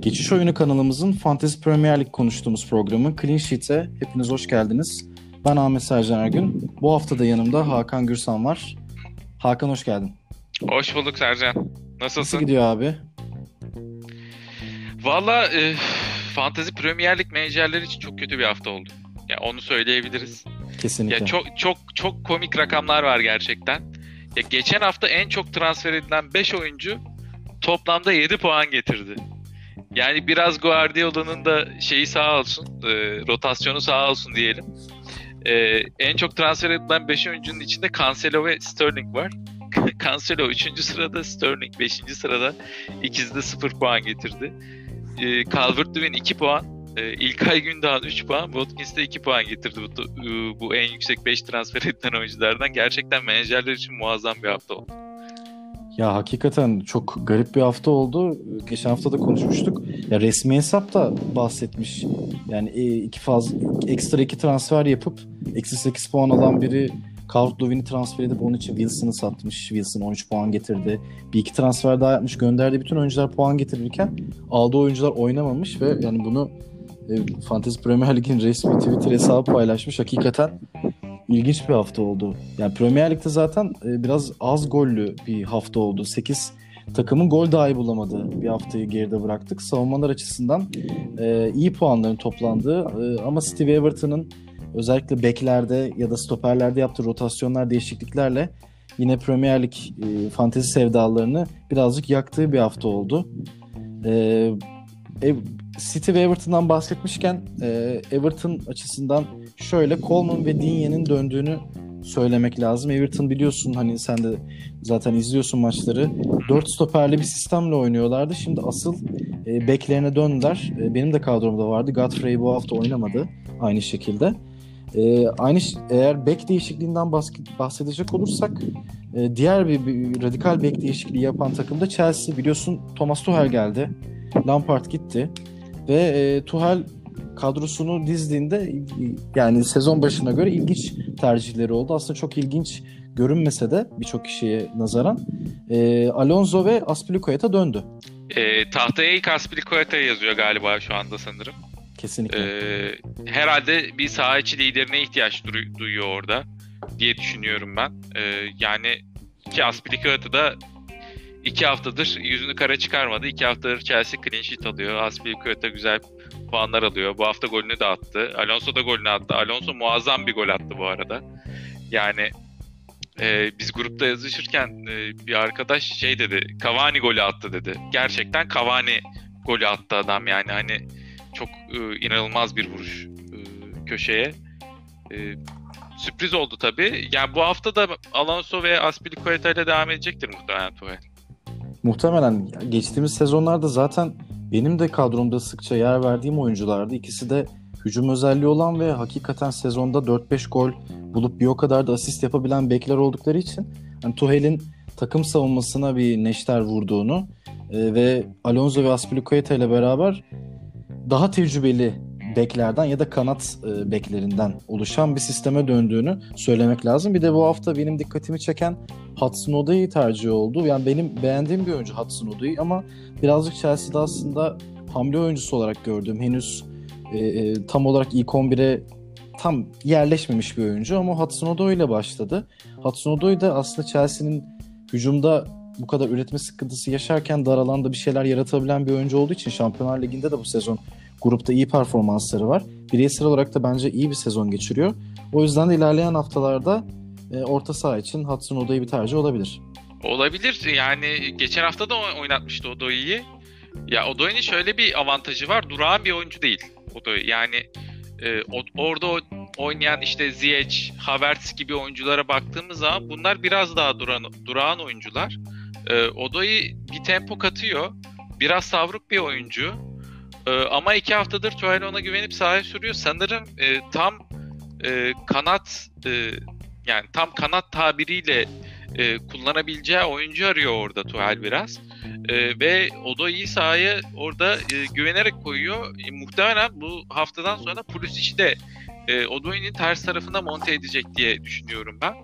Geçiş Oyunu kanalımızın Fantasy Premier Lig konuştuğumuz programı Clean Sheet'e hepiniz hoş geldiniz. Ben Ahmet Sercan Ergün. Bu hafta da yanımda Hakan Gürsan var. Hakan hoş geldin. Hoş bulduk Sercan. Nasılsın? Nasıl gidiyor abi? Valla e, Fantasy Premier Lig menajerleri için çok kötü bir hafta oldu. Ya onu söyleyebiliriz. Kesinlikle. Ya çok çok çok komik rakamlar var gerçekten. Ya geçen hafta en çok transfer edilen 5 oyuncu toplamda 7 puan getirdi. Yani biraz Guardiola'nın da şeyi sağ olsun, e, rotasyonu sağ olsun diyelim. E, en çok transfer edilen 5 oyuncunun içinde Cancelo ve Sterling var. Cancelo 3. sırada, Sterling 5. sırada. İkisi de 0 puan getirdi. E, Calvert-Lewin 2 puan, e, İlkay Gündoğan 3 puan, Watkins de 2 puan getirdi bu, e, bu en yüksek 5 transfer edilen oyunculardan. Gerçekten menajerler için muazzam bir hafta oldu. Ya hakikaten çok garip bir hafta oldu. Geçen hafta da konuşmuştuk. Ya resmi hesap da bahsetmiş. Yani e, iki faz ekstra iki transfer yapıp eksi 8 puan alan biri Calvert-Lewin'i transfer edip onun için Wilson'ı satmış. Wilson 13 puan getirdi. Bir iki transfer daha yapmış. Gönderdiği bütün oyuncular puan getirirken aldığı oyuncular oynamamış ve yani bunu e, Fantasy Premier Lig'in resmi Twitter hesabı paylaşmış. Hakikaten ilginç bir hafta oldu. Yani Premier Lig'de zaten e, biraz az gollü bir hafta oldu. 8 takımın gol dahi bulamadığı bir haftayı geride bıraktık. Savunmalar açısından e, iyi puanların toplandığı e, ama Steve Everton'ın özellikle beklerde ya da stoperlerde yaptığı rotasyonlar değişikliklerle yine Premier Lig e, fantezi sevdalarını birazcık yaktığı bir hafta oldu. E, City ve Everton'dan bahsetmişken e, Everton açısından şöyle Coleman ve Digne'nin döndüğünü söylemek lazım. Everton biliyorsun hani sen de zaten izliyorsun maçları. 4 stoperli bir sistemle oynuyorlardı. Şimdi asıl e, beklerine döndüler. E, benim de kadromda vardı. Godfrey bu hafta oynamadı aynı şekilde. E, aynı eğer bek değişikliğinden bahsedecek olursak e, diğer bir, bir radikal bek değişikliği yapan takımda Chelsea biliyorsun Thomas Tuchel geldi. Lampard gitti. Ve e, Tuhal kadrosunu dizdiğinde yani sezon başına göre ilginç tercihleri oldu. Aslında çok ilginç görünmese de birçok kişiye nazaran e, Alonso ve Aspilicueta döndü. E, tahtaya ilk Aspilicueta yazıyor galiba şu anda sanırım. Kesinlikle. E, herhalde bir saha içi liderine ihtiyaç duyuyor orada diye düşünüyorum ben. E, yani ki Aspilicueta da iki haftadır yüzünü kara çıkarmadı. İki haftadır Chelsea clean sheet alıyor. Aspilicueta güzel puanlar alıyor. Bu hafta golünü de attı. Alonso da golünü attı. Alonso muazzam bir gol attı bu arada. Yani e, biz grupta yazışırken e, bir arkadaş şey dedi. Cavani golü attı dedi. Gerçekten Cavani golü attı adam yani hani çok e, inanılmaz bir vuruş e, köşeye. E, sürpriz oldu tabii. Yani bu hafta da Alonso ve Aspilicueta ile devam edecektir muhtemelen Tuchel. Muhtemelen geçtiğimiz sezonlarda zaten benim de kadromda sıkça yer verdiğim oyunculardı. İkisi de hücum özelliği olan ve hakikaten sezonda 4-5 gol bulup bir o kadar da asist yapabilen bekler oldukları için yani Tuhel'in takım savunmasına bir neşter vurduğunu e, ve Alonso ve Aspilicueta ile beraber daha tecrübeli beklerden ya da kanat e, beklerinden oluşan bir sisteme döndüğünü söylemek lazım. Bir de bu hafta benim dikkatimi çeken Hudson Odoi tercih oldu. Yani benim beğendiğim bir oyuncu Hudson Odoi ama birazcık Chelsea'de aslında hamle oyuncusu olarak gördüğüm henüz e, e, tam olarak ilk 11'e tam yerleşmemiş bir oyuncu ama Hudson Odoi ile başladı. Hudson Odoi de aslında Chelsea'nin hücumda bu kadar üretme sıkıntısı yaşarken dar alanda bir şeyler yaratabilen bir oyuncu olduğu için Şampiyonlar Ligi'nde de bu sezon grupta iyi performansları var. Bireysel olarak da bence iyi bir sezon geçiriyor. O yüzden de ilerleyen haftalarda e, orta saha için Hudson Odoi bir tercih olabilir. Olabilir. Yani geçen hafta da oynatmıştı Odoi'yi. Ya Odoi'nin şöyle bir avantajı var. Durağan bir oyuncu değil Odoi. Yani e, orada oynayan işte Ziyech, Havertz gibi oyunculara baktığımız zaman bunlar biraz daha duran, durağan oyuncular. E, Odoi bir tempo katıyor. Biraz savruk bir oyuncu. E, ama iki haftadır Tuchel ona güvenip sahaya sürüyor. Sanırım e, tam e, kanat e, yani tam kanat tabiriyle e, kullanabileceği oyuncu arıyor orada Tuhal biraz. E, ve Odoi'yi sahaya orada e, güvenerek koyuyor. E, muhtemelen bu haftadan sonra Pulisic'i de e, Odoi'nin ters tarafına monte edecek diye düşünüyorum ben.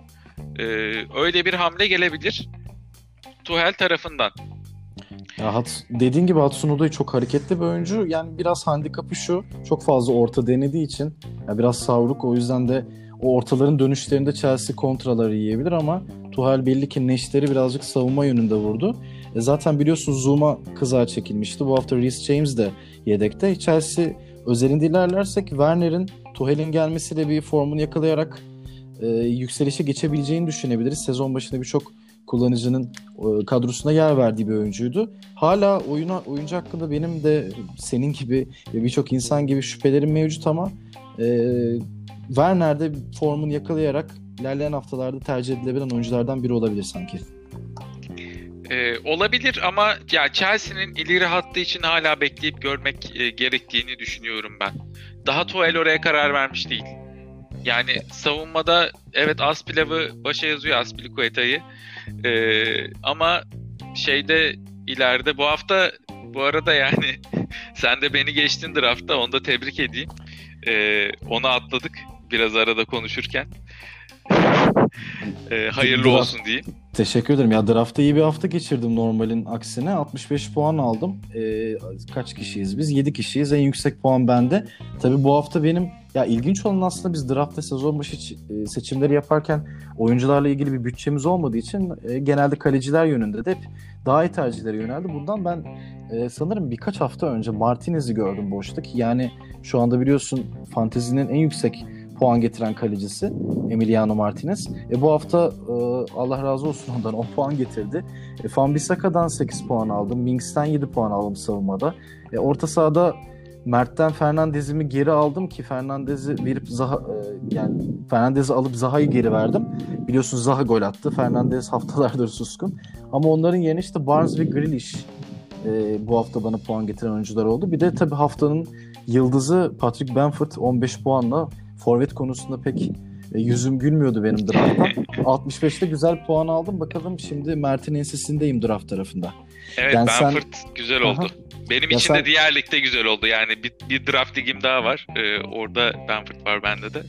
E, öyle bir hamle gelebilir Tuhel tarafından. Ya Hat, dediğin gibi Hatsuno'da çok hareketli bir oyuncu. Yani biraz handikapı şu. Çok fazla orta denediği için ya biraz savruk. O yüzden de o ortaların dönüşlerinde Chelsea kontraları yiyebilir ama Tuhal belli ki neşteri birazcık savunma yönünde vurdu. E zaten biliyorsunuz Zuma kıza çekilmişti. Bu hafta Reece James de yedekte. Chelsea özelinde ilerlersek Werner'in Tuhel'in gelmesiyle bir formunu yakalayarak e, yükselişe geçebileceğini düşünebiliriz. Sezon başında birçok kullanıcının e, kadrosuna yer verdiği bir oyuncuydu. Hala oyuna oyuncu hakkında benim de senin gibi birçok insan gibi şüphelerim mevcut ama e, Werner de formunu yakalayarak ilerleyen haftalarda tercih edilebilen oyunculardan biri olabilir sanki. Ee, olabilir ama ya Chelsea'nin ileri hattı için hala bekleyip görmek e, gerektiğini düşünüyorum ben. Daha Tuchel oraya karar vermiş değil. Yani savunmada evet Aspilav'ı başa yazıyor Aspilicueta'yı. Ee, ama şeyde ileride bu hafta bu arada yani sen de beni geçtin draftta onu da tebrik edeyim. Ee, onu atladık biraz arada konuşurken. ee, hayırlı Draft- olsun diyeyim. Teşekkür ederim. Ya draftta iyi bir hafta geçirdim normalin aksine. 65 puan aldım. Ee, kaç kişiyiz biz? 7 kişiyiz. En yüksek puan bende. Tabii bu hafta benim ya ilginç olan aslında biz draftta sezon başı e, seçimleri yaparken oyuncularla ilgili bir bütçemiz olmadığı için e, genelde kaleciler yönünde de hep daha iyi tercihlere yöneldi. Bundan ben e, sanırım birkaç hafta önce Martinez'i gördüm boşta ki yani şu anda biliyorsun fantezinin en yüksek puan getiren kalecisi Emiliano Martinez. E, bu hafta e, Allah razı olsun ondan 10 puan getirdi. E, Fambisaka'dan 8 puan aldım. Minks'ten 7 puan aldım savunmada. E, orta sahada Mert'ten Fernandez'imi geri aldım ki Fernandez'i verip Zaha e, yani Fernandez'i alıp Zaha'yı geri verdim. Biliyorsunuz Zaha gol attı. Fernandez haftalardır suskun. Ama onların yerine işte Barnes ve Grealish e, bu hafta bana puan getiren oyuncular oldu. Bir de tabii haftanın yıldızı Patrick Bamford 15 puanla forvet konusunda pek e, yüzüm gülmüyordu benim drafttan. 65'te güzel puan aldım. Bakalım şimdi Mert'in ensesindeyim draft tarafında. Evet Yani sen- Benford güzel oldu. Aha. Benim Ya için de sen- diğer ligde güzel oldu. Yani bir, bir draft ligim daha var. Ee, orada Benford var bende de.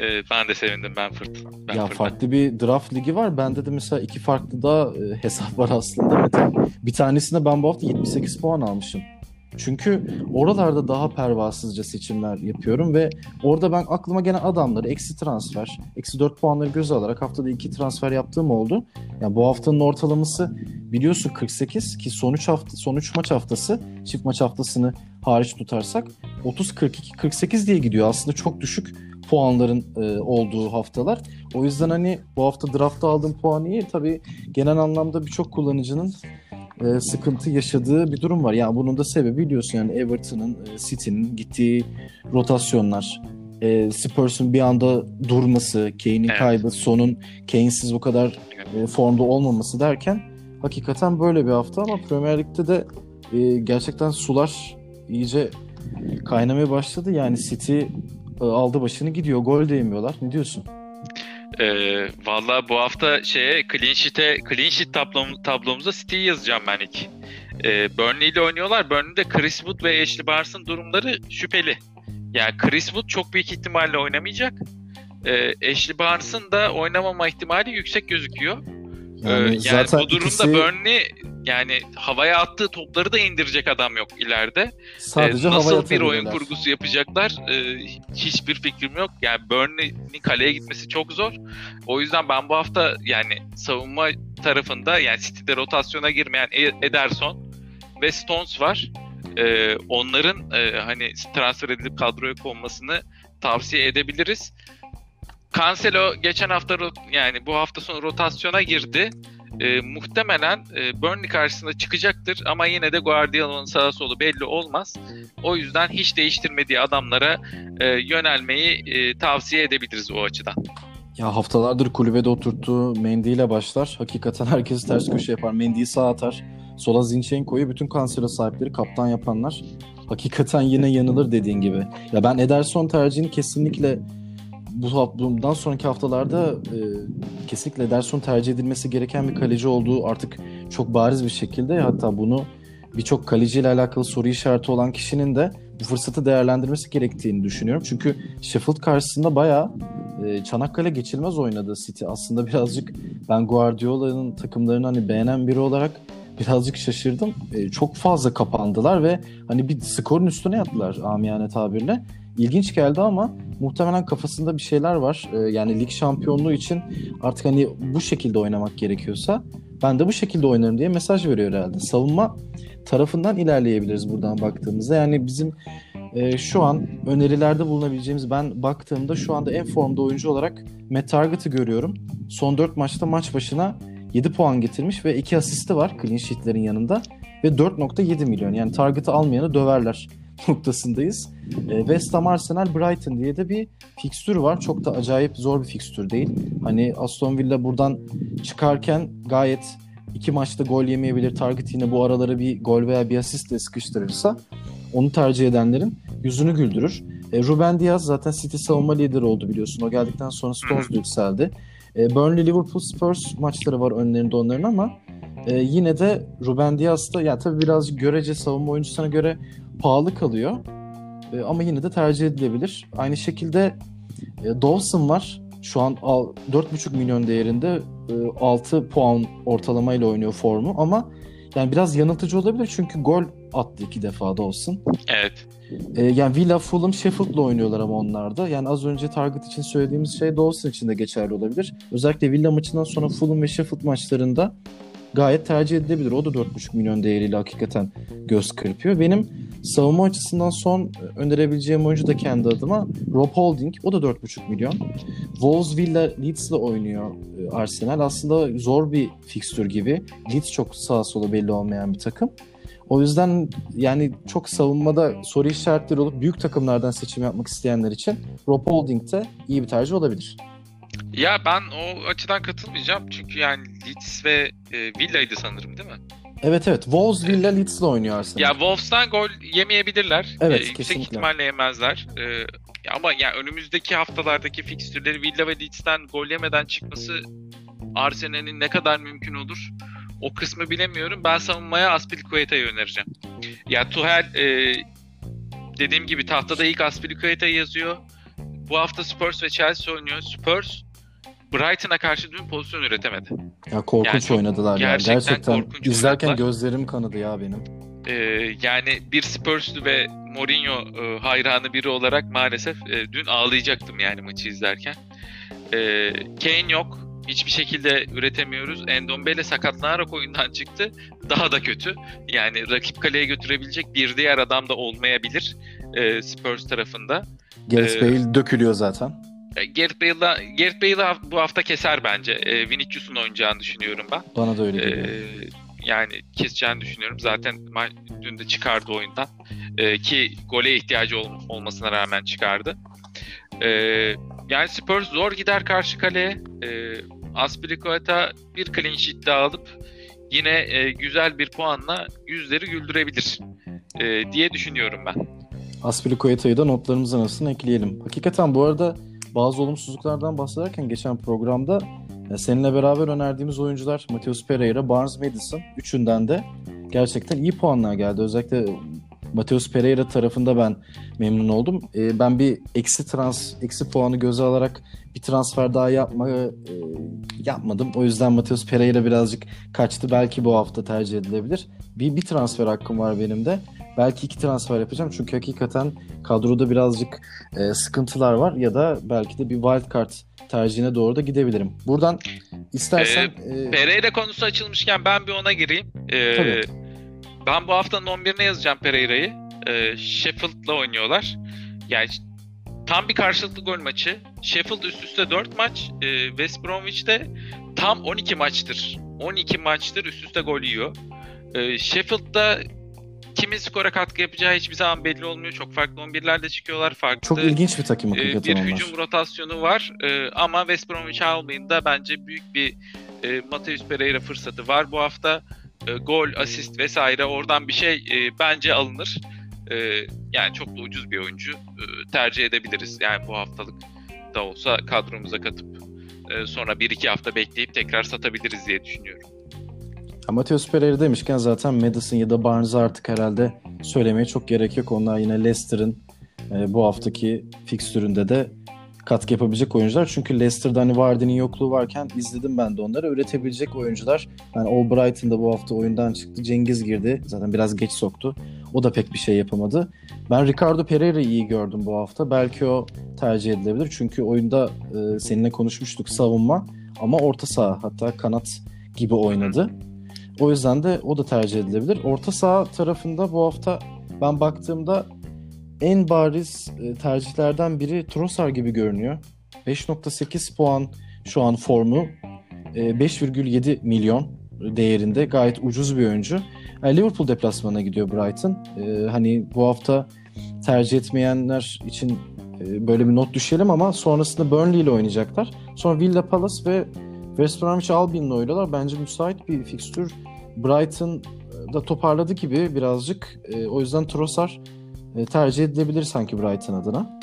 Ee, ben de sevindim Benford. Ya Benford'dan. farklı bir draft ligi var. Bende de mesela iki farklı da e, hesap var aslında. Bir tanesinde ben bu hafta 78 puan almışım. Çünkü oralarda daha pervasızca seçimler yapıyorum ve orada ben aklıma gelen adamları eksi transfer, eksi 4 puanları göze alarak haftada 2 transfer yaptığım oldu. Yani bu haftanın ortalaması biliyorsun 48 ki son 3 hafta son 3 maç haftası çift maç haftasını hariç tutarsak 30 42 48 diye gidiyor. Aslında çok düşük puanların e, olduğu haftalar. O yüzden hani bu hafta draftta aldığım puan iyi. Tabii genel anlamda birçok kullanıcının e, sıkıntı yaşadığı bir durum var. Yani bunun da sebebi biliyorsun yani Everton'ın, e, City'nin gittiği rotasyonlar. E, Spurs'un bir anda durması, Kane'in Evet. kaybı, sonun Kane'siz bu kadar e, formda olmaması derken hakikaten böyle bir hafta ama Premier Lig'de de e, gerçekten sular iyice kaynamaya başladı. Yani City e, aldı başını gidiyor. Gol de yemiyorlar. Ne diyorsun? Ee, Valla bu hafta şeye clean sheet'e clean sheet tablom, tablomuzda City'yi yazacağım ben ilk. Ee, Burnley ile oynuyorlar. Burnley'de Chris Wood ve Ashley Barnes'ın durumları şüpheli. Yani Chris Wood çok büyük ihtimalle oynamayacak. Ee, Ashley Barnes'ın da oynamama ihtimali yüksek gözüküyor. Ee, Yani, yani zaten bu durumda ikisi Burnley yani havaya attığı topları da indirecek adam yok ileride. sadece Ee, nasıl bir oyun kurgusu yapacaklar e, hiçbir fikrim yok. Yani Burnley'nin kaleye gitmesi çok zor. O yüzden ben bu hafta yani savunma tarafında yani City'de rotasyona girmeyen E- Ederson ve Stones var. E, onların e, hani transfer edilip kadroya konmasını tavsiye edebiliriz. Cancelo geçen hafta yani bu hafta sonu rotasyona girdi. E, muhtemelen e, Burnley karşısında çıkacaktır ama yine de Guardiola'nın sağa solu belli olmaz. O yüzden hiç değiştirmediği adamlara e, yönelmeyi e, tavsiye edebiliriz o açıdan. Ya haftalardır kulübede oturttuğu Mendy ile başlar. Hakikaten herkes ters köşe yapar. Mendy'yi sağa atar. Sola Zinchenko'yu bütün kansere sahipleri kaptan yapanlar. Hakikaten yine yanılır dediğin gibi. Ya ben Ederson tercihini kesinlikle bu bundan sonraki haftalarda e, kesinlikle Ederson tercih edilmesi gereken bir kaleci olduğu artık çok bariz bir şekilde hatta bunu birçok kaleciyle alakalı soru işareti olan kişinin de bu fırsatı değerlendirmesi gerektiğini düşünüyorum. Çünkü Sheffield karşısında bayağı e, Çanakkale geçilmez oynadı City. Aslında birazcık ben Guardiola'nın takımlarını hani beğenen biri olarak birazcık şaşırdım. E, çok fazla kapandılar ve hani bir skorun üstüne yattılar amiyane tabirle. İlginç geldi ama muhtemelen kafasında bir şeyler var. E, yani lig şampiyonluğu için artık hani bu şekilde oynamak gerekiyorsa ben de bu şekilde oynarım diye mesaj veriyor herhalde. Savunma tarafından ilerleyebiliriz buradan baktığımızda. Yani bizim e, şu an önerilerde bulunabileceğimiz ben baktığımda şu anda en formda oyuncu olarak Matt Target'ı görüyorum. Son 4 maçta maç başına 7 puan getirmiş ve 2 asisti var clean sheet'lerin yanında ve 4.7 milyon. Yani Target'ı almayanı döverler noktasındayız. E, West Ham Arsenal Brighton diye de bir fikstür var. Çok da acayip zor bir fikstür değil. Hani Aston Villa buradan çıkarken gayet iki maçta gol yemeyebilir. Target yine bu aralara bir gol veya bir asistle sıkıştırırsa onu tercih edenlerin yüzünü güldürür. E, Ruben Diaz zaten City savunma lideri oldu biliyorsun. O geldikten sonra Stones da yükseldi. E, Burnley, Liverpool, Spurs maçları var önlerinde onların ama e, yine de Ruben Diaz da yani tabii birazcık görece savunma oyuncusuna göre pahalı kalıyor. E, ama yine de tercih edilebilir. Aynı şekilde e, Dawson var. Şu an 4,5 milyon değerinde e, 6 puan ortalamayla oynuyor formu ama yani biraz yanıltıcı olabilir çünkü gol attı iki defa Dawson. Evet. E, yani Villa, Fulham, Sheffield'la oynuyorlar ama onlar da. Yani az önce Target için söylediğimiz şey Dawson için de geçerli olabilir. Özellikle Villa maçından sonra Fulham ve Sheffield maçlarında gayet tercih edilebilir. O da 4,5 milyon değeriyle hakikaten göz kırpıyor. Benim savunma açısından son önerebileceğim oyuncu da kendi adıma Rob Holding. O da 4,5 milyon. Wolves Villa Leeds'le oynuyor Arsenal. Aslında zor bir fikstür gibi. Leeds çok sağ sola belli olmayan bir takım. O yüzden yani çok savunmada soru işaretleri olup büyük takımlardan seçim yapmak isteyenler için Rob Holding de iyi bir tercih olabilir. Ya ben o açıdan katılmayacağım çünkü yani Leeds ve e, Villa'ydı sanırım değil mi? Evet evet. Wolves Villa Leeds'le oynuyor Arsenal. Ya Wolves'tan gol yemeyebilirler. Evet, ee, kesinlikle. ihtimalle yemezler. Ee, ama yani önümüzdeki haftalardaki fikstürleri Villa ve Leeds'ten gol yemeden çıkması Arsenal'in ne kadar mümkün olur? O kısmı bilemiyorum. Ben savunmaya Aspilicueta'yı önereceğim. Ya Tuchel e, dediğim gibi tahtada ilk Aspilicueta'yı yazıyor. Bu hafta Spurs ve Chelsea oynuyor. Spurs Brighton'a karşı dün pozisyon üretemedi. Ya korkunç Yani oynadılar ya. gerçekten Gerçekten korkunç izlerken oynadılar. gözlerim kanadı ya benim. Ee, yani bir Spurs'lu ve Mourinho e, hayranı biri olarak maalesef e, dün ağlayacaktım yani maçı izlerken. Ee, Kane yok. Hiçbir şekilde üretemiyoruz. Endombele sakatlanarak oyundan çıktı. Daha da kötü. Yani rakip kaleye götürebilecek bir diğer adam da olmayabilir e, Spurs tarafında. Gareth Ee, Bale dökülüyor zaten. E, Gareth Bale'la Gareth Bale'ı bu hafta keser bence. E, Vinicius'un oynayacağını düşünüyorum ben. Bana da öyle geliyor. Ee, yani keseceğini düşünüyorum. Zaten dün de çıkardı oyundan. Ee, ki gole ihtiyacı ol- olmasına rağmen çıkardı. Ee, yani Spurs zor gider karşı kaleye. Ee, Aspilicueta bir clean sheet daha alıp yine e, güzel bir puanla yüzleri güldürebilir e, diye düşünüyorum ben. Aspilicueta'yı da notlarımızın arasına ekleyelim. Hakikaten bu arada bazı olumsuzluklardan bahsederken geçen programda e, seninle beraber önerdiğimiz oyuncular Mateus Pereira, Barnes Madison üçünden de gerçekten iyi puanlar geldi. Özellikle Mateus Pereira tarafında ben memnun oldum. E, ben bir eksi trans eksi puanı göze alarak bir transfer daha yapma e, yapmadım. O yüzden Mateus Pereira birazcık kaçtı. Belki bu hafta tercih edilebilir. Bir bir transfer hakkım var benim de. Belki iki transfer yapacağım çünkü hakikaten kadroda birazcık e, sıkıntılar var ya da belki de bir wild card tercihine doğru da gidebilirim. Buradan istersen e, Pereira konusu açılmışken ben bir ona gireyim. Ee, Tabii. Ben bu haftanın 11'ine yazacağım Pereira'yı. Ee, Sheffield'la oynuyorlar. Yani tam bir karşılıklı gol maçı. Sheffield üst üste 4 maç. Ee, West Bromwich'te tam 12 maçtır. 12 maçtır üst üste gol yiyor. Ee, Sheffield'da kimin skora katkı yapacağı hiçbir zaman belli olmuyor. Çok farklı 11'lerle çıkıyorlar. Farklı çok ilginç bir takım e, hakikaten bir onlar. hücum rotasyonu var. E, ama West Bromwich Albion'da bence büyük bir e, Mateus Pereira fırsatı var bu hafta. E, gol, asist vesaire oradan bir şey e, bence alınır. E, yani çok da ucuz bir oyuncu e, tercih edebiliriz. Yani bu haftalık da olsa kadromuza katıp e, sonra 1-2 hafta bekleyip tekrar satabiliriz diye düşünüyorum. Ha, Mateus Pereira demişken zaten Madison ya da Barnes'ı artık herhalde söylemeye çok gerek yok. Onlar yine Leicester'ın e, bu haftaki fikstüründe de katkı yapabilecek oyuncular. Çünkü Leicester'da hani Vardy'nin yokluğu varken izledim ben de onları. Üretebilecek oyuncular. Yani Albright'ın da bu hafta oyundan çıktı. Cengiz girdi. Zaten biraz geç soktu. O da pek bir şey yapamadı. Ben Ricardo Pereira'yı iyi gördüm bu hafta. Belki o tercih edilebilir. Çünkü oyunda e, seninle konuşmuştuk savunma ama orta saha hatta kanat gibi oynadı. O yüzden de o da tercih edilebilir. Orta saha tarafında bu hafta ben baktığımda en bariz e, tercihlerden biri Trossard gibi görünüyor. 5.8 puan şu an formu. 5,7 e, milyon değerinde gayet ucuz bir oyuncu. Yani Liverpool deplasmanına gidiyor Brighton. Hani bu hafta tercih etmeyenler için e, böyle bir not düşelim ama sonrasında Burnley ile oynayacaklar. Sonra Villa Palace ve West Bromwich Albion'la oynuyorlar. Bence müsait bir fikstür. Brighton da toparladı gibi birazcık. E, o yüzden Trossard e, tercih edilebilir sanki Brighton adına.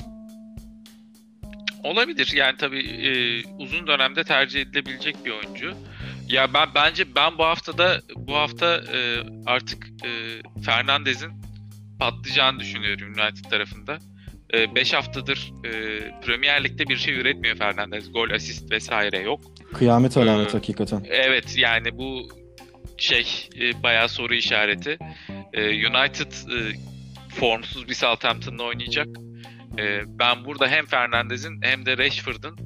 Olabilir. Yani tabii e, uzun dönemde tercih edilebilecek bir oyuncu. Ya ben bence ben bu haftada bu hafta e, artık e, Fernandez'in patlayacağını düşünüyorum United tarafında. 5 e, haftadır e, Premier Lig'de bir şey üretmiyor Fernandez. Gol, asist vesaire yok. Kıyamet alamet ee, hakikaten. Evet yani bu şey e, bayağı soru işareti. E, United e, formsuz bir Southampton'la oynayacak. E, ben burada hem Fernandez'in hem de Rashford'un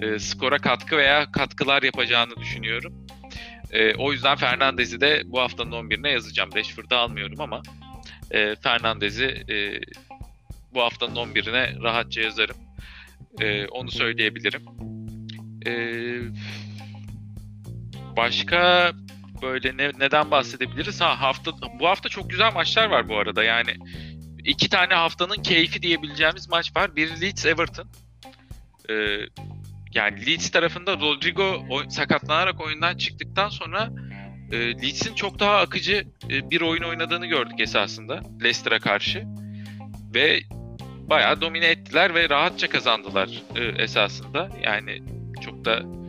e, skora katkı veya katkılar yapacağını düşünüyorum. E, o yüzden Fernandez'i de bu haftanın 11'ine yazacağım. Rashford'u almıyorum ama e, Fernandez'i e, bu haftanın 11'ine rahatça yazarım. E, onu söyleyebilirim. E, başka böyle ne, neden bahsedebiliriz? Ha hafta bu hafta çok güzel maçlar var bu arada. Yani iki tane haftanın keyfi diyebileceğimiz maç var. Biri Leeds Everton. Ee, yani Leeds tarafında Rodrigo sakatlanarak oyundan çıktıktan sonra e, Leeds'in çok daha akıcı e, bir oyun oynadığını gördük esasında Leicester'a karşı. Ve bayağı domine ettiler ve rahatça kazandılar e, esasında. Yani çok da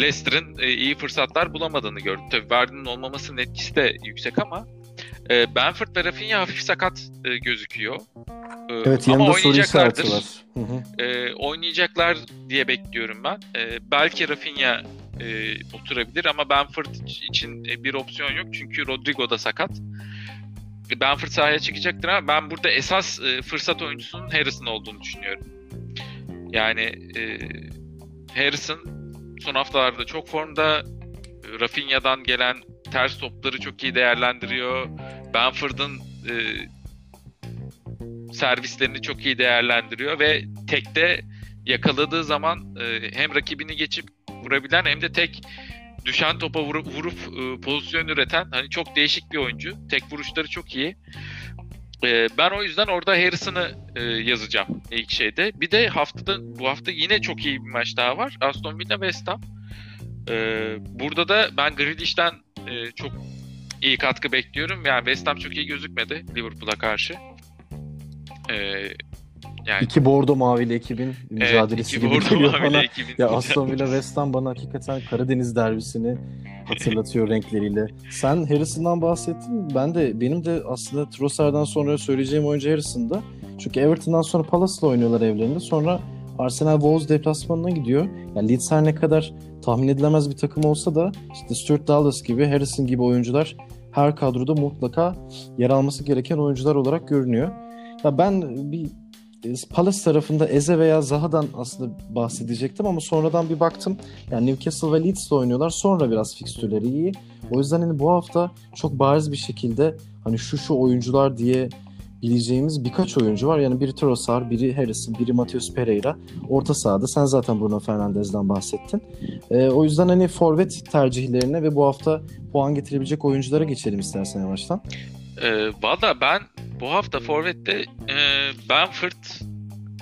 Leicester'ın e, iyi fırsatlar bulamadığını gördük. Tabii Vardy'nin olmamasının etkisi de yüksek ama e, Benford ve Rafinha hafif sakat e, gözüküyor. E, evet yanında soru işareti var. Hı hı. E, oynayacaklar diye bekliyorum ben. E, belki Rafinha e, oturabilir ama Benford için e, bir opsiyon yok. Çünkü Rodrigo da sakat. Benford sahaya çıkacaktır ama ben burada esas e, fırsat oyuncusunun Harrison olduğunu düşünüyorum. Yani e, Harrison son haftalarda çok formda. Rafinha'dan gelen ters topları çok iyi değerlendiriyor. Benford'un e, servislerini çok iyi değerlendiriyor ve tekte yakaladığı zaman e, hem rakibini geçip vurabilen hem de tek düşen topa vurup, vurup e, pozisyon üreten hani çok değişik bir oyuncu. Tek vuruşları çok iyi. E, ben o yüzden orada Harrison'ı e, yazacağım ilk şeyde. Bir de haftada bu hafta yine çok iyi bir maç daha var. Aston Villa West Ham. E, burada da ben Grealish'ten e, çok iyi katkı bekliyorum. Yani West Ham çok iyi gözükmedi Liverpool'a karşı. E, yani iki bordo mavili ekibin mücadelesi evet, gibi geliyor bana. Ya Aston Villa West Ham bana hakikaten Karadeniz derbisini hatırlatıyor renkleriyle. Sen Harrison'dan bahsettin. Ben de benim de aslında Trossard'dan sonra söyleyeceğim oyuncu Harrison'da. Çünkü Everton'dan sonra Palace'la oynuyorlar evlerinde. Sonra Arsenal Wolves deplasmanına gidiyor. Yani Leeds her ne kadar tahmin edilemez bir takım olsa da işte Stuart Dallas gibi, Harrison gibi oyuncular her kadroda mutlaka yer alması gereken oyuncular olarak görünüyor. Ya ben bir Palace tarafında Eze veya Zaha'dan aslında bahsedecektim ama sonradan bir baktım. Yani Newcastle ve Leeds'le oynuyorlar. Sonra biraz fikstürleri iyi. O yüzden hani bu hafta çok bariz bir şekilde hani şu şu oyuncular diye bileceğimiz birkaç oyuncu var. Yani biri Trossard, biri Harrison, biri Matheus Pereira. Orta sahada sen zaten Bruno Fernandes'den bahsettin. Ee, o yüzden hani forvet tercihlerine ve bu hafta puan getirebilecek oyunculara geçelim istersen yavaştan. Ee, Valla ben bu hafta Forvet'te e, Benford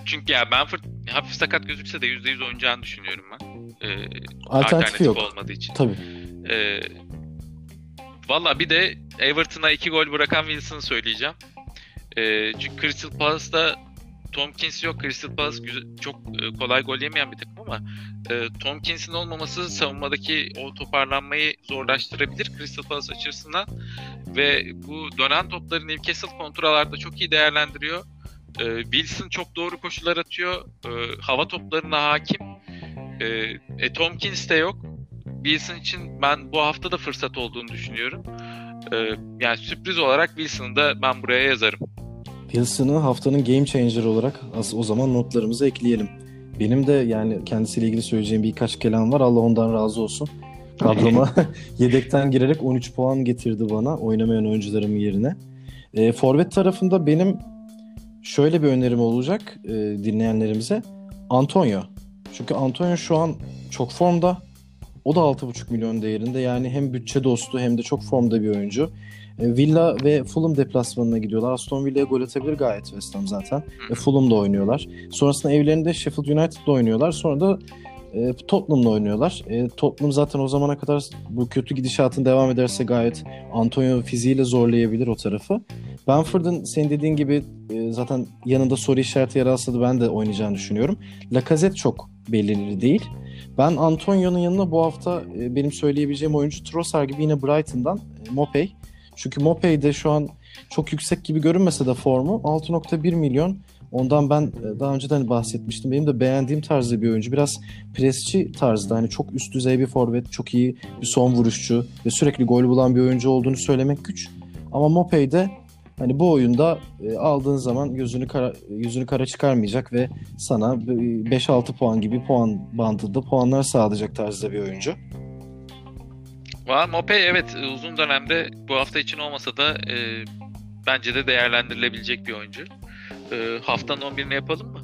çünkü ya Benford hafif sakat gözükse de %100 oynayacağını düşünüyorum ben. Ee, Alternatifi alternatif yok. olmadığı için. Tabii. Ee, Valla bir de Everton'a iki gol bırakan Wilson'ı söyleyeceğim. Ee, çünkü Crystal Palace'da Tomkins yok. Crystal Palace güzel, çok e, kolay gol yemeyen bir takım ama e, Tomkins'in olmaması savunmadaki o toparlanmayı zorlaştırabilir Crystal Palace açısından ve bu dönen topları Newcastle kontralarda çok iyi değerlendiriyor. E, Wilson çok doğru koşular atıyor. E, hava toplarına hakim. E, e, Tompkins de yok. Wilson için ben bu hafta da fırsat olduğunu düşünüyorum. E, yani sürpriz olarak Wilson'ı da ben buraya yazarım. Wilson'ı haftanın game changer olarak o zaman notlarımıza ekleyelim. Benim de yani kendisiyle ilgili söyleyeceğim birkaç kelam var. Allah ondan razı olsun. Kadroma yedekten girerek 13 puan getirdi bana oynamayan oyuncularımın yerine. E, forvet tarafında benim şöyle bir önerim olacak e, dinleyenlerimize. Antonio. Çünkü Antonio şu an çok formda. O da 6,5 milyon değerinde. Yani hem bütçe dostu hem de çok formda bir oyuncu. E, Villa ve Fulham deplasmanına gidiyorlar. Aston Villa'ya gol atabilir gayet West Ham zaten. E, Fulham'da oynuyorlar. Sonrasında evlerinde Sheffield United'la oynuyorlar. Sonra da e, Tottenham'la oynuyorlar. E, Tottenham zaten o zamana kadar bu kötü gidişatın devam ederse gayet Antonio fiziğiyle zorlayabilir o tarafı. Benford'un senin dediğin gibi e, zaten yanında soru işareti yer alsa ben de oynayacağını düşünüyorum. Lacazette çok belirli değil. Ben Antonio'nun yanına bu hafta e, benim söyleyebileceğim oyuncu Trossard gibi yine Brighton'dan e, Mopey. Çünkü Mopey de şu an çok yüksek gibi görünmese de formu 6.1 milyon Ondan ben e, daha önceden bahsetmiştim. Benim de beğendiğim tarzda bir oyuncu. Biraz presçi tarzda. Hani çok üst düzey bir forvet, çok iyi bir son vuruşçu ve sürekli gol bulan bir oyuncu olduğunu söylemek güç. Ama Mopey'de hani bu oyunda e, aldığın zaman yüzünü kara, yüzünü kara çıkarmayacak ve sana 5-6 puan gibi puan bandında puanlar sağlayacak tarzda bir oyuncu. Mopey evet uzun dönemde bu hafta için olmasa da e, bence de değerlendirilebilecek bir oyuncu. E, haftanın 11'ini yapalım mı?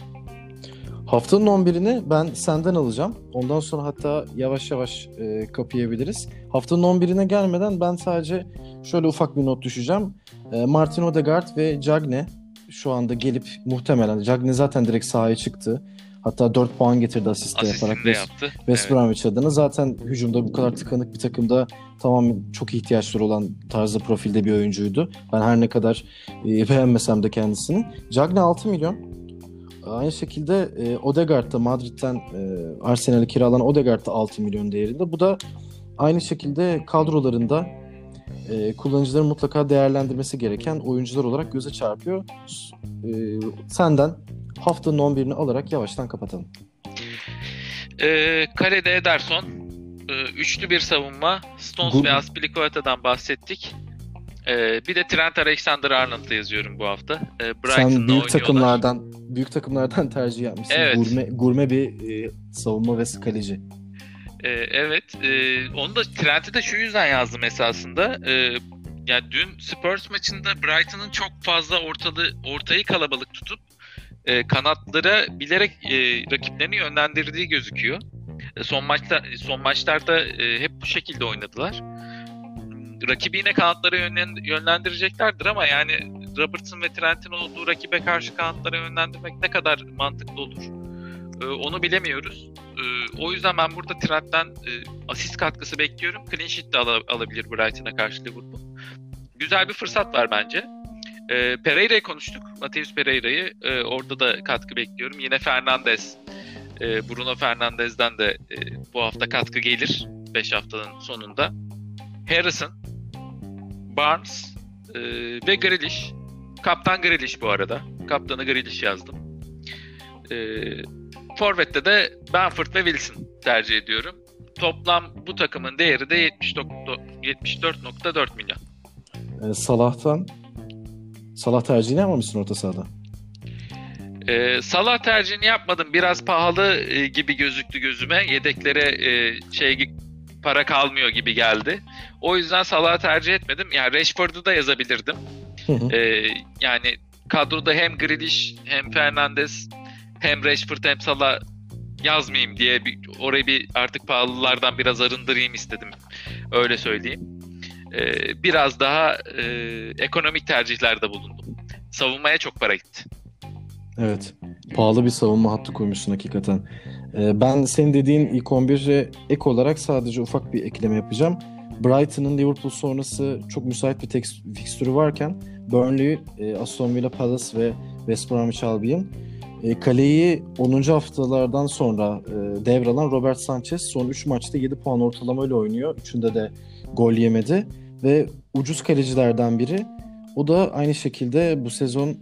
Haftanın 11'ini ben senden alacağım. Ondan sonra hatta yavaş yavaş e, kapayabiliriz. Haftanın 11'ine gelmeden ben sadece şöyle ufak bir not düşeceğim. E, Martin Odegaard ve Cagne şu anda gelip muhtemelen Cagne zaten direkt sahaya çıktı. Hatta 4 puan getirdi asist yaparak de yaptı. West evet. Bromwich adına. Zaten hücumda bu kadar tıkanık bir takımda tamam çok ihtiyaçları olan tarzda profilde bir oyuncuydu. Ben her ne kadar e, beğenmesem de kendisini. Cagne 6 milyon. Aynı şekilde e, Odegaard da Madrid'den e, Arsenal'e kiralanan Odegaard da 6 milyon değerinde. Bu da aynı şekilde kadrolarında e, kullanıcıların mutlaka değerlendirmesi gereken oyuncular olarak göze çarpıyor. E, senden haftanın 11'ini alarak yavaştan kapatalım. E, kalede Ederson, e, üçlü bir savunma, Stones Good. ve Aspilicueta'dan bahsettik. E, bir de Trent Alexander-Arnold'ı yazıyorum bu hafta. E, Brighton'da Sen büyük takımlardan büyük takımlardan tercih yapmışsın. Evet. Gurme, gurme bir e, savunma ve kaleci. E, evet. E, onu da Trent'i de şu yüzden yazdım esasında. E, yani dün Spurs maçında Brighton'ın çok fazla ortalığı ortayı kalabalık tutup e, kanatlara bilerek e, rakiplerini yönlendirdiği gözüküyor. E, son maçta son maçlarda e, hep bu şekilde oynadılar. Rakibi yine kanatlara yönlendireceklerdir ama yani Robertson ve Trent'in olduğu rakibe karşı kanatlara yönlendirmek ne kadar mantıklı olur? E, onu bilemiyoruz. E, o yüzden ben burada Trent'ten e, asist katkısı bekliyorum. Clean sheet de al- alabilir Brighton'a karşı Liverpool. Güzel bir fırsat var bence. E, Pereira'yı konuştuk. Mateus Pereira'yı. E, orada da katkı bekliyorum. Yine Fernandez. E, Bruno Fernandez'den de e, bu hafta katkı gelir. 5 haftanın sonunda. Harrison, Barnes e, ve Grealish. Kaptan Grealish bu arada. Kaptanı Grealish yazdım. E, Forvet'te de Benford ve Wilson tercih ediyorum. Toplam bu takımın değeri de 74.4 milyon. Salah'tan Salah tercihini yapmamışsın orta sahada. Ee, Salah tercihini yapmadım. Biraz pahalı e, gibi gözüktü gözüme. Yedeklere e, şey para kalmıyor gibi geldi. O yüzden Salah'ı tercih etmedim. Yani Rashford'u da yazabilirdim. ee, yani kadroda hem Grealish hem Fernandes hem Rashford hem Salah yazmayayım diye bir, orayı bir artık pahalılardan biraz arındırayım istedim. Öyle söyleyeyim e, biraz daha e, ekonomik tercihlerde bulundum. Savunmaya çok para gitti. Evet. Pahalı bir savunma hattı koymuşsun hakikaten. Ee, ben senin dediğin ilk 11'e ek olarak sadece ufak bir ekleme yapacağım. Brighton'ın Liverpool sonrası çok müsait bir tek fikstürü varken Burnley, e, Aston Villa Palace ve West Bromwich Albion e, kaleyi 10. haftalardan sonra e, devralan Robert Sanchez son 3 maçta 7 puan ortalamayla oynuyor. Üçünde de gol yemedi ve ucuz kalecilerden biri. O da aynı şekilde bu sezon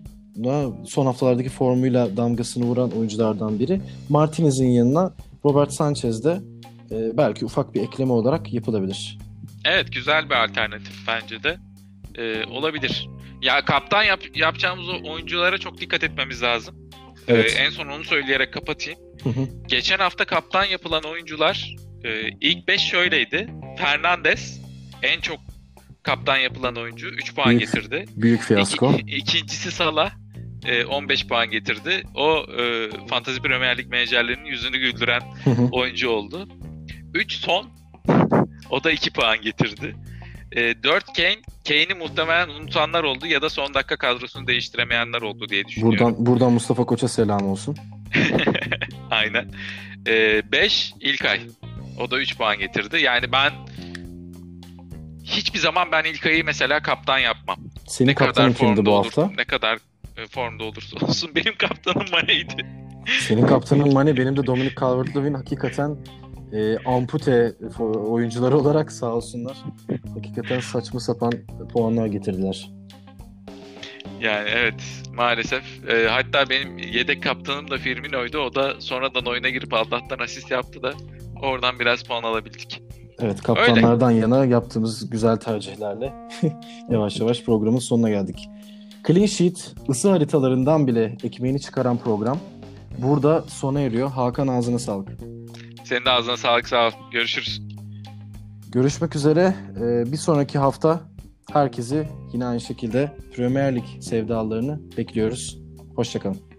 son haftalardaki formuyla damgasını vuran oyunculardan biri. Martinez'in yanına Robert Sanchez de e, belki ufak bir ekleme olarak yapılabilir. Evet güzel bir alternatif bence de. Ee, olabilir. Ya kaptan yap, yapacağımız oyunculara çok dikkat etmemiz lazım. Evet. Ee, en son onu söyleyerek kapatayım. Hı hı. Geçen hafta kaptan yapılan oyuncular e, ilk 5 şöyleydi. Fernandes en çok kaptan yapılan oyuncu 3 puan Büyük getirdi. Büyük fiyasko. İki, ikincisi Salah e, 15 puan getirdi. O e, Fantasy Premier Lig menajerlerinin yüzünü güldüren oyuncu oldu. 3 son o da 2 puan getirdi. E, 4 Kane, Kane'i muhtemelen unutanlar oldu ya da son dakika kadrosunu değiştiremeyenler oldu diye düşünüyorum. buradan buradan Mustafa Koç'a selam olsun. Aynen. 5 İlkay. O da 3 puan getirdi. Yani ben hiçbir zaman ben İlkay'ı mesela kaptan yapmam. Senin ne kadar kaptanın kimdi formda bu olur, hafta? ne kadar e, formda olursa olsun benim kaptanım Mane'ydi. Senin kaptanın Mane, benim de Dominic Calvert-Lewin hakikaten e, ampute oyuncuları olarak sağ olsunlar. Hakikaten saçma sapan puanlar getirdiler. Yani evet maalesef. E, hatta benim yedek kaptanım da Firmino'ydu. O da sonradan oyuna girip Allah'tan asist yaptı da oradan biraz puan alabildik. Evet kaptanlardan yana yaptığımız güzel tercihlerle yavaş yavaş programın sonuna geldik. Clean Sheet ısı haritalarından bile ekmeğini çıkaran program burada sona eriyor. Hakan ağzına sağlık. Senin de ağzına sağlık sağ ol. Görüşürüz. Görüşmek üzere. Ee, bir sonraki hafta herkesi yine aynı şekilde Premier Lig sevdalarını bekliyoruz. Hoşçakalın.